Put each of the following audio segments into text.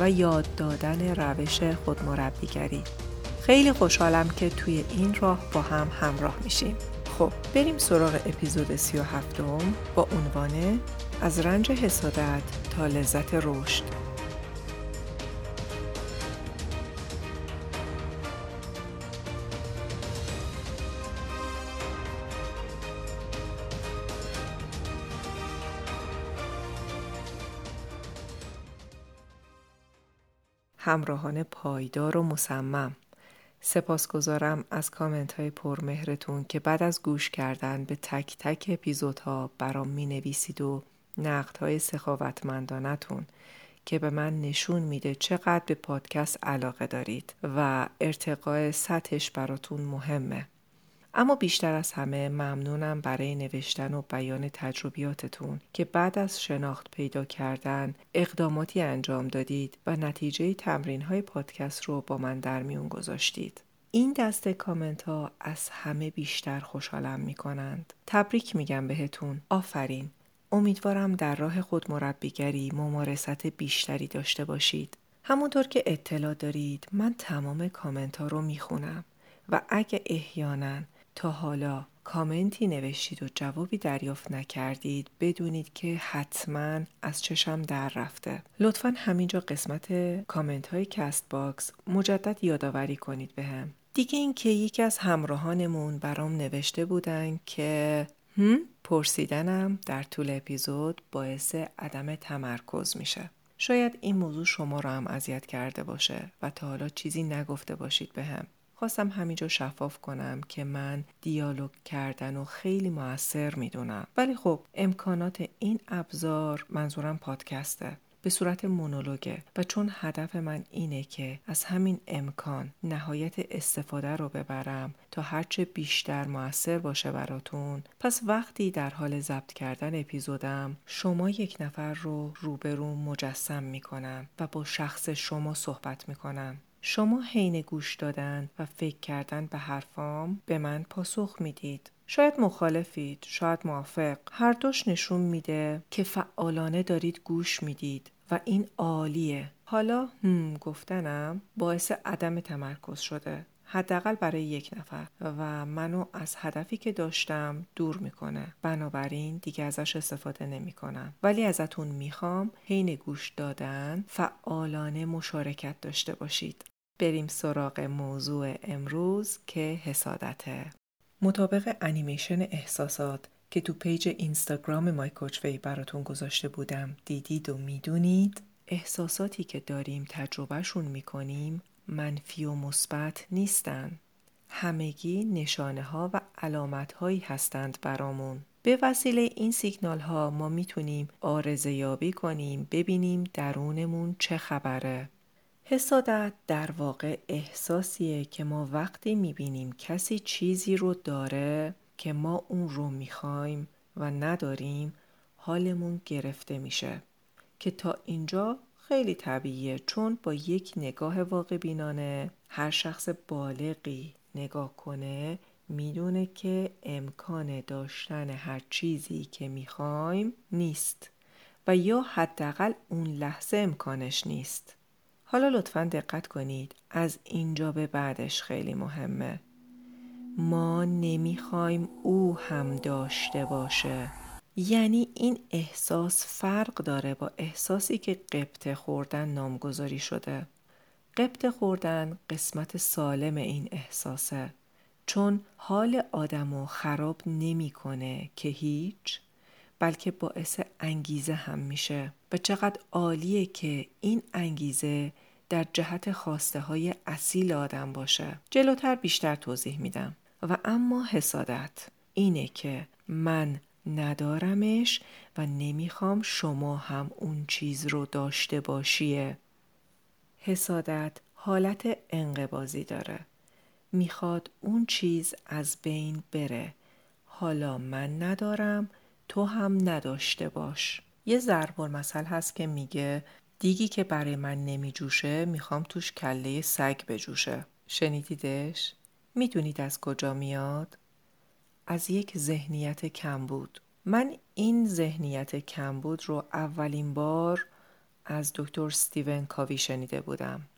و یاد دادن روش خودمربیگری. خیلی خوشحالم که توی این راه با هم همراه میشیم. خب بریم سراغ اپیزود 37 با عنوان از رنج حسادت تا لذت رشد. همراهان پایدار و مصمم سپاسگزارم از کامنت های پرمهرتون که بعد از گوش کردن به تک تک اپیزودها برام می نویسید و نقد های سخاوتمندانتون که به من نشون میده چقدر به پادکست علاقه دارید و ارتقای سطحش براتون مهمه. اما بیشتر از همه ممنونم برای نوشتن و بیان تجربیاتتون که بعد از شناخت پیدا کردن اقداماتی انجام دادید و نتیجه تمرین های پادکست رو با من در میون گذاشتید. این دسته کامنت ها از همه بیشتر خوشحالم می کنند. تبریک میگم بهتون. آفرین. امیدوارم در راه خود مربیگری ممارست بیشتری داشته باشید. همونطور که اطلاع دارید من تمام کامنت ها رو می‌خونم و اگه احیانا تا حالا کامنتی نوشتید و جوابی دریافت نکردید بدونید که حتما از چشم در رفته. لطفا همینجا قسمت کامنت های کست باکس مجدد یادآوری کنید بهم هم. دیگه این که یکی از همراهانمون برام نوشته بودن که هم پرسیدنم در طول اپیزود باعث عدم تمرکز میشه. شاید این موضوع شما رو هم اذیت کرده باشه و تا حالا چیزی نگفته باشید بهم خواستم همینجا شفاف کنم که من دیالوگ کردن و خیلی موثر می‌دونم. ولی خب امکانات این ابزار منظورم پادکسته. به صورت مونولوگه. و چون هدف من اینه که از همین امکان نهایت استفاده رو ببرم تا هرچه بیشتر موثر باشه براتون پس وقتی در حال ضبط کردن اپیزودم شما یک نفر رو روبرو مجسم می‌کنم و با شخص شما صحبت می‌کنم. شما حین گوش دادن و فکر کردن به حرفام به من پاسخ می‌دید. شاید مخالفید، شاید موافق. هر دوش نشون میده که فعالانه دارید گوش می‌دید و این عالیه. حالا هم گفتنم باعث عدم تمرکز شده. حداقل برای یک نفر و منو از هدفی که داشتم دور می‌کنه بنابراین دیگه ازش استفاده نمی‌کنم ولی ازتون می‌خوام حین گوش دادن فعالانه مشارکت داشته باشید بریم سراغ موضوع امروز که حسادته. مطابق انیمیشن احساسات که تو پیج اینستاگرام مای کوچوی براتون گذاشته بودم دیدید و می‌دونید احساساتی که داریم تجربهشون می‌کنیم منفی و مثبت نیستن. همگی نشانه ها و علامت هایی هستند برامون. به وسیله این سیگنال ها ما می‌تونیم آرزه یابی کنیم ببینیم درونمون چه خبره. حسادت در واقع احساسیه که ما وقتی می‌بینیم کسی چیزی رو داره که ما اون رو می‌خوایم و نداریم حالمون گرفته میشه. که تا اینجا خیلی طبیعیه چون با یک نگاه واقع بینانه هر شخص بالغی نگاه کنه می‌دونه که امکان داشتن هر چیزی که می‌خوایم نیست و یا حداقل اون لحظه امکانش نیست. حالا لطفا دقت کنید. از اینجا به بعدش خیلی مهمه. ما نمی‌خوایم او هم داشته باشه. یعنی این احساس فرق داره با احساسی که قبط خوردن نامگذاری شده. قبط خوردن قسمت سالم این احساسه. چون حال آدمو خراب نمی‌کنه که هیچ بلکه باعث انگیزه هم میشه. و چقدر عالیه که این انگیزه در جهت خواسته های اصیل آدم باشه جلوتر بیشتر توضیح میدم و اما حسادت اینه که من ندارمش و نمی‌خوام شما هم اون چیز رو داشته باشیه حسادت حالت انقبازی داره. می‌خواد اون چیز از بین بره. حالا من ندارم تو هم نداشته باش. یه ضرب المثل هست که میگه دیگی که برای من نمیجوشه می‌خوام توش کله سگ بجوشه. شنیدیدش؟ می‌دونید از کجا میاد؟ از یک ذهنیت کمبود. من این ذهنیت کمبود رو اولین بار از دکتر ستیون کاوی شنیده بودم.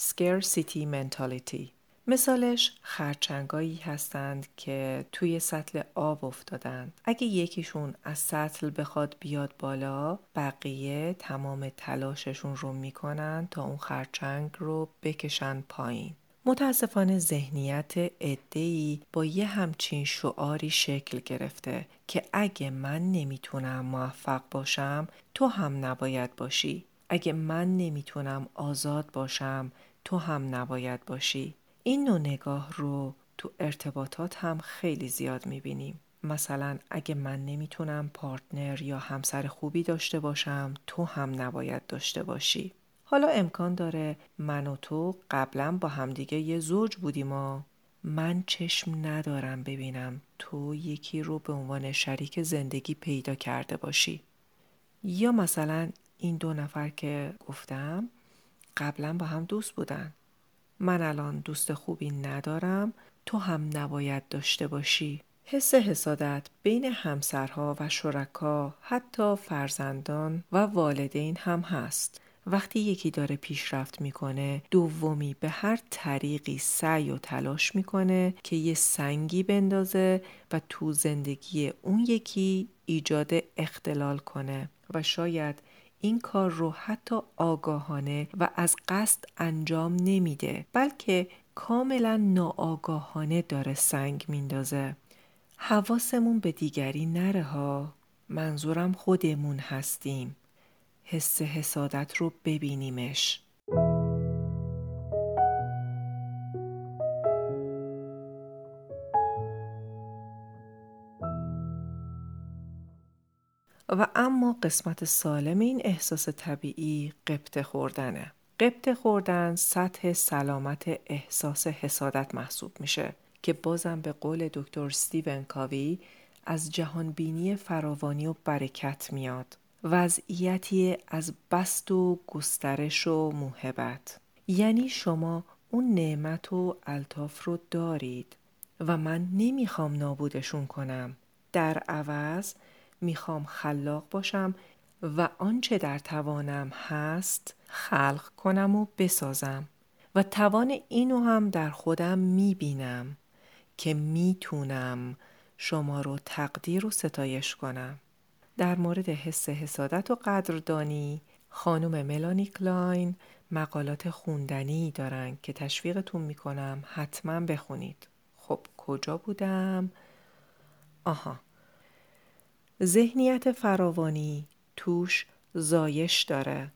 Scarcity Mentality مثالش خرچنگایی هستند که توی سطل آب افتادند. اگه یکیشون از سطل بخواد بیاد بالا بقیه تمام تلاششون رو می‌کنن تا اون خرچنگ رو بکشن پایین. متاسفانه ذهنیت ادهی با یه همچین شعاری شکل گرفته که اگه من نمی‌تونم موفق باشم تو هم نباید باشی. اگه من نمی‌تونم آزاد باشم تو هم نباید باشی. این نوع نگاه رو تو ارتباطات هم خیلی زیاد می‌بینیم. مثلا اگه من نمی‌تونم پارتنر یا همسر خوبی داشته باشم تو هم نباید داشته باشی. حالا امکان داره من و تو قبلا با همدیگه یه زوج بودیم و من چشم ندارم ببینم تو یکی رو به عنوان شریک زندگی پیدا کرده باشی. یا مثلا این دو نفر که گفتم قبلا با هم دوست بودن. من الان دوست خوبی ندارم تو هم نباید داشته باشی. حس حسادت بین همسرها و شرکا حتی فرزندان و والدین هم هست. وقتی یکی داره پیشرفت می‌کنه دومی به هر طریقی سعی و تلاش می‌کنه که یه سنگی بندازه و تو زندگی اون یکی ایجاد اختلال کنه و شاید این کار رو حتی آگاهانه و از قصد انجام نمیده بلکه کاملا ناآگاهانه داره سنگ میندازه. حواسمون به دیگری نره ها. منظورم خودمون هستیم. حس حسادت رو ببینیمش. و اما قسمت سالم این احساس طبیعی قبط خوردنه. قبط خوردن سطح سلامت احساس حسادت محسوب میشه که بازم به قول دکتر ستیون کاوی از جهانبینی فراوانی و برکت میاد. وضعیتی از بست و گسترش و موهبت یعنی شما اون نعمت و الطاف رو دارید و من نمی‌خوام نابودشون کنم در عوض می‌خوام خلاق باشم و آنچه در توانم هست خلق کنم و بسازم و توان اینو هم در خودم می‌بینم که می‌تونم شما رو تقدیر و ستایش کنم در مورد حس حسادت و قدردانی خانم ملانی کلاین مقالات خوندنی دارن که تشویقتون می‌کنم حتما بخونید خب کجا بودم؟ آها ذهنیت فراوانی توش زایش داره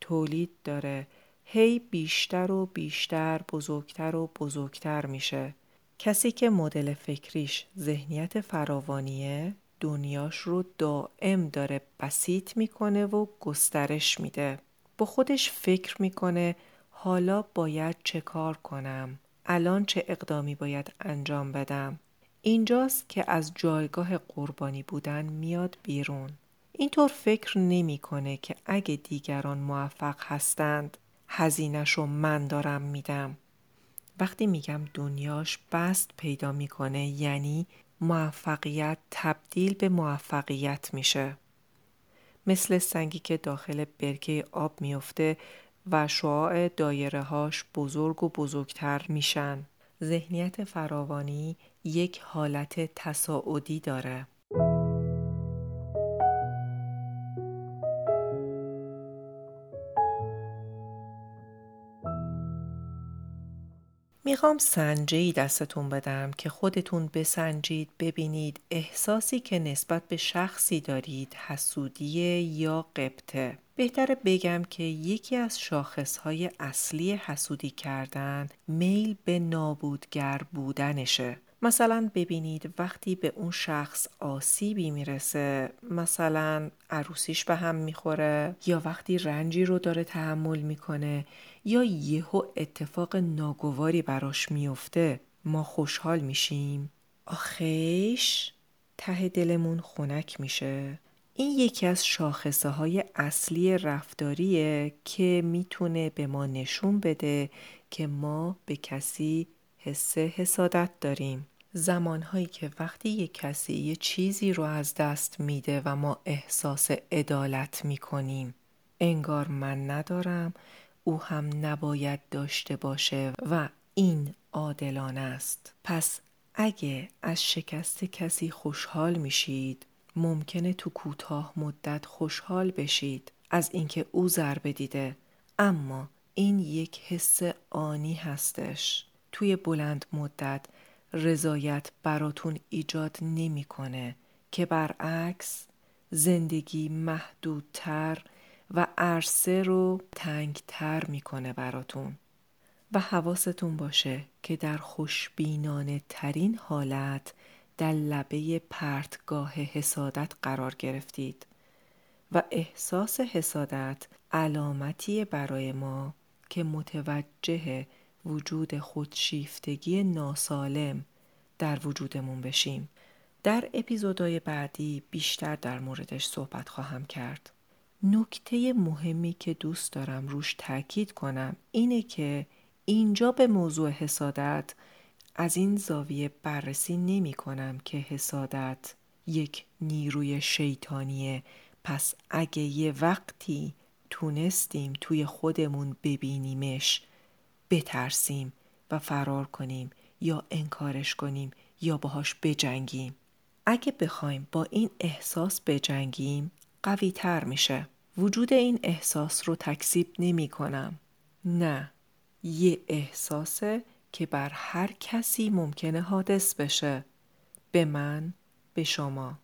تولید داره. هی بیشتر و بیشتر بزرگتر و بزرگتر میشه. کسی که مدل فکریش ذهنیت فراوانیه دنیاش رو دائم داره بسیط می‌کنه و گسترش میده. با خودش فکر می‌کنه حالا باید چه کار کنم؟ الان چه اقدامی باید انجام بدم؟ اینجاست که از جایگاه قربانی بودن میاد بیرون. اینطور فکر نمی‌کنه که اگه دیگران موفق هستند هزینهشو من دارم میدم. وقتی میگم دنیاش بست پیدا می‌کنه یعنی موفقیت تبدیل به موفقیت میشه. مثل سنگی که داخل برکه آب میفته و شعاع دایره هاش بزرگ و بزرگتر میشن. ذهنیت فراوانی یک حالت تصاعدی داره. می‌خوام سنجه دستتون بدم که خودتون بسنجید ببینید احساسی که نسبت به شخصی دارید حسودیه یا قبطه. بهتره بگم که یکی از شاخصهای اصلی حسودی کردن میل به نابودگر بودنشه. مثلا ببینید وقتی به اون شخص آسیبی می‌رسه مثلا عروسیش به هم می‌خوره یا وقتی رنجی رو داره تحمل می‌کنه یا یهو اتفاق ناگواری براش میفته ما خوشحال میشیم. آخیش ته دلمون خنک میشه. این یکی از شاخصه های اصلی رفتاریه که می‌تونه به ما نشون بده که ما به کسی حس حسادت داریم. زمانهایی که وقتی یک کسی یه چیزی رو از دست میده و ما احساس عدالت می‌کنیم. انگار من ندارم او هم نباید داشته باشه و این عادلانه است. پس اگه از شکست کسی خوشحال میشید ممکنه تو کوتاه مدت خوشحال بشید از اینکه او ضربه دیده. اما این یک حس آنی هستش. توی بلند مدت رضایت براتون ایجاد نمی‌کنه که برعکس زندگی محدودتر و عرصه رو تنگتر می‌کنه براتون. و حواستون باشه که در خوشبینانه ترین حالت در لبه پرتگاه حسادت قرار گرفتید. و احساس حسادت علامتی برای ما که متوجه وجود خودشیفتگی ناسالم در وجودمون بشیم. در اپیزودهای بعدی بیشتر در موردش صحبت خواهم کرد. نکته مهمی که دوست دارم روش تاکید کنم اینه که اینجا به موضوع حسادت از این زاویه بررسی نمی کنم که حسادت یک نیروی شیطانیه. پس اگه یه وقتی تونستیم توی خودمون ببینیمش بترسیم و فرار کنیم یا انکارش کنیم یا باهاش بجنگیم. اگه بخوایم با این احساس بجنگیم قوی تر میشه. وجود این احساس رو تکذیب نمی کنم. نه یه احساسه که بر هر کسی ممکنه حادث بشه. به من به شما.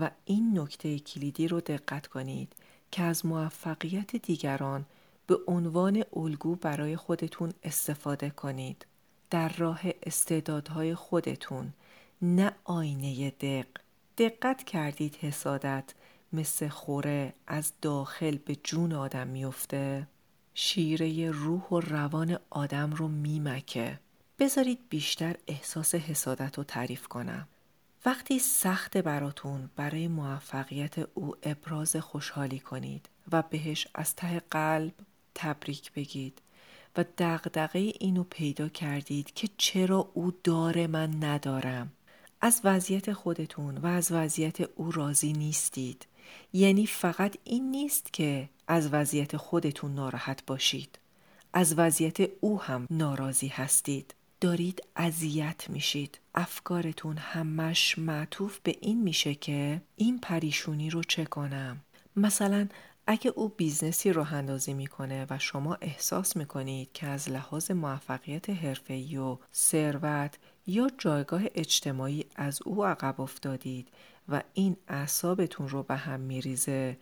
و این نکته کلیدی رو دقت کنید که از موفقیت دیگران به عنوان الگو برای خودتون استفاده کنید. در راه استعدادهای خودتون نه آینه دق. دقت کردید حسادت. مثل خوره از داخل به جون آدم میفته. شیره روح و روان آدم رو میمکه. بذارید بیشتر احساس حسادت رو تعریف کنم. وقتی سخت براتون برای موفقیت او ابراز خوشحالی کنید و بهش از ته قلب تبریک بگید و دغدغه اینو پیدا کردید که چرا او داره من ندارم. از وضعیت خودتون و از وضعیت او راضی نیستید. یعنی فقط این نیست که از وضعیت خودتون ناراحت باشید. از وضعیت او هم ناراضی هستید. دارید اذیت میشید. افکارتون همش معطوف به این میشه که این پریشونی رو چه کنم؟ مثلا اگه او business ی راه اندازی می‌کنه و شما احساس می‌کنید که از لحاظ موفقیت حرفه‌ای و ثروت یا جایگاه اجتماعی از او عقب افتادید و این اعصابتون رو به هم میریزه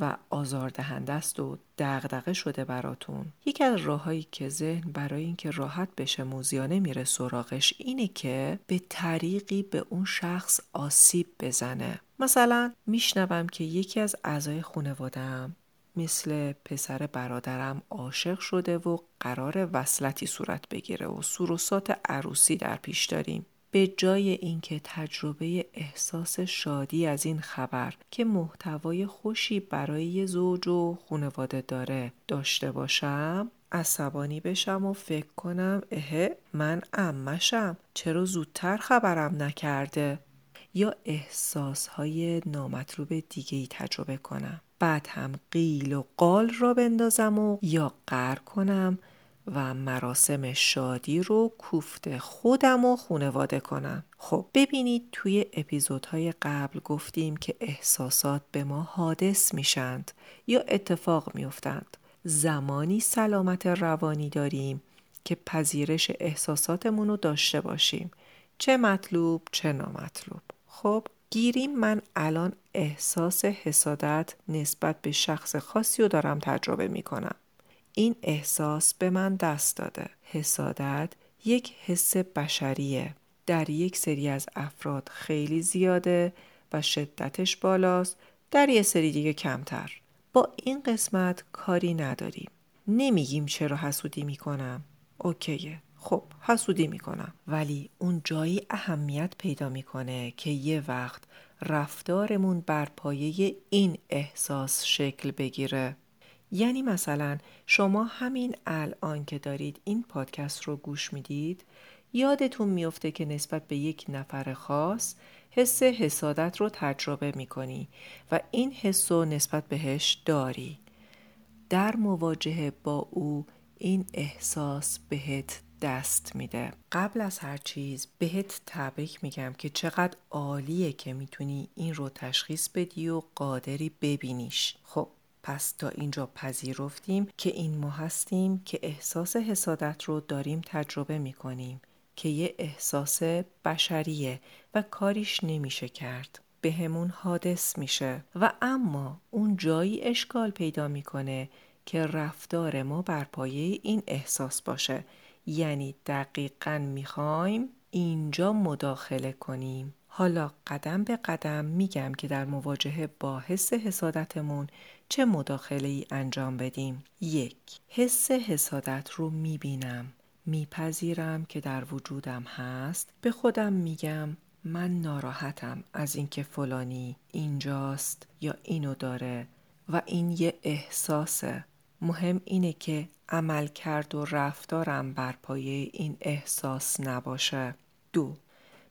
و آزاردهنده است و دغدغه شده براتون. یکی از راههایی که ذهن برای اینکه راحت بشه موزیانه میره سراغش اینه که به طریقی به اون شخص آسیب بزنه. مثلا میشنوم که یکی از اعضای خانوادم مثل پسر برادرم عاشق شده و قرار وصلتی صورت بگیره و سروسات عروسی در پیش داریم. به جای اینکه تجربه احساس شادی از این خبر که محتوای خوشی برای زوج و خانواده داره داشته باشم عصبانی بشم و فکر کنم اه من امشم چرا زودتر خبرم نکرده؟ یا احساس های نامطلوب دیگه ای تجربه کنم. بعد هم قیل و قال را بندازم و یا قر کنم. و مراسم شادی رو کوفت خودم و خونواده کنم. خب ببینید توی اپیزودهای قبل گفتیم که احساسات به ما حادث میشند یا اتفاق میافتند. زمانی سلامت روانی داریم که پذیرش احساساتمون رو داشته باشیم. چه مطلوب چه نامطلوب. خب گیریم من الان احساس حسادت نسبت به شخص خاصی رو دارم تجربه می کنم. این احساس به من دست داده. حسادت یک حس بشریه. در یک سری از افراد خیلی زیاده و شدتش بالاست. در یه سری دیگه کمتر. با این قسمت کاری نداریم. نمیگیم چرا حسودی می‌کنم. اوکیه. خب حسودی می‌کنم. ولی اون جایی اهمیت پیدا می‌کنه که یه وقت رفتارمون بر پایه این احساس شکل بگیره. یعنی مثلا شما همین الان که دارید این پادکست رو گوش می‌دید یادتون میفته که نسبت به یک نفر خاص حس حسادت رو تجربه می‌کنی و این حس رو نسبت بهش داری. در مواجهه با او این احساس بهت دست میده. قبل از هر چیز بهت تبریک میگم که چقدر عالیه که می‌تونی این رو تشخیص بدی و قادری ببینیش. خب پس تا اینجا پذیرفتیم که این ما هستیم که احساس حسادت رو داریم تجربه می‌کنیم که یه احساس بشریه و کاریش نمیشه کرد. به همون حادث میشه. و اما اون جایی اشکال پیدا می‌کنه که رفتار ما بر پایه این احساس باشه. یعنی دقیقا می‌خوایم اینجا مداخله کنیم. حالا قدم به قدم میگم که در مواجهه با حس حسادتمون چه مداخله ای انجام بدیم. یک حس حسادت رو می‌بینم. میپذیرم که در وجودم هست. به خودم میگم من ناراحتم از اینکه فلانی اینجاست یا اینو داره و این یه احساسه. مهم اینه که عمل کرد و رفتارم بر پایه این احساس نباشه. دو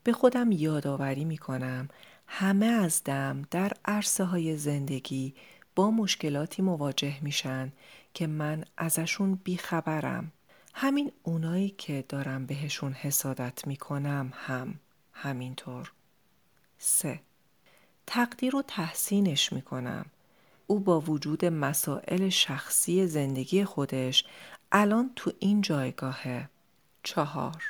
به خودم یادآوری می‌کنم همه از دم در عرصه های زندگی با مشکلاتی مواجه میشن که من ازشون بیخبرم. همین اونایی که دارم بهشون حسادت می‌کنم هم همینطور. سه. تقدیر و تحسینش می‌کنم. او با وجود مسائل شخصی زندگی خودش الان تو این جایگاهه. چهار.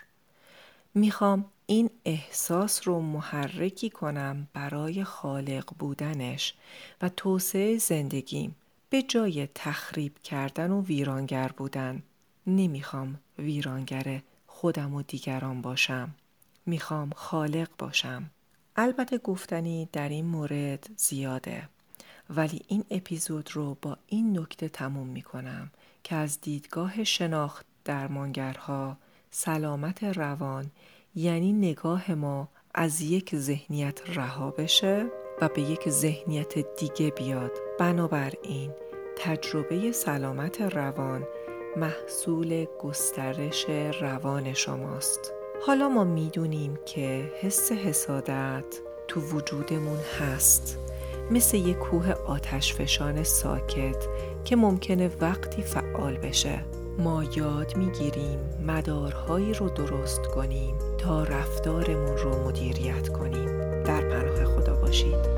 می‌خوام این احساس رو محرکی کنم برای خالق بودنش و توسعه زندگیم. به جای تخریب کردن و ویرانگر بودن. نمی‌خوام ویرانگر خودم و دیگران باشم. می‌خوام خالق باشم. البته گفتنی در این مورد زیاده. ولی این اپیزود رو با این نکته تموم می کنم که از دیدگاه شناخت درمانگرها سلامت روان یعنی نگاه ما از یک ذهنیت رها بشه و به یک ذهنیت دیگه بیاد. بنابراین تجربه سلامت روان محصول گسترش روان شماست. حالا ما می‌دونیم که حس حسادت تو وجودمون هست. مثل یک کوه آتشفشان ساکت که ممکنه وقتی فعال بشه. ما یاد می‌گیریم مدارهایی رو درست کنیم تا رفتارمون رو مدیریت کنیم. در پناه خدا باشید.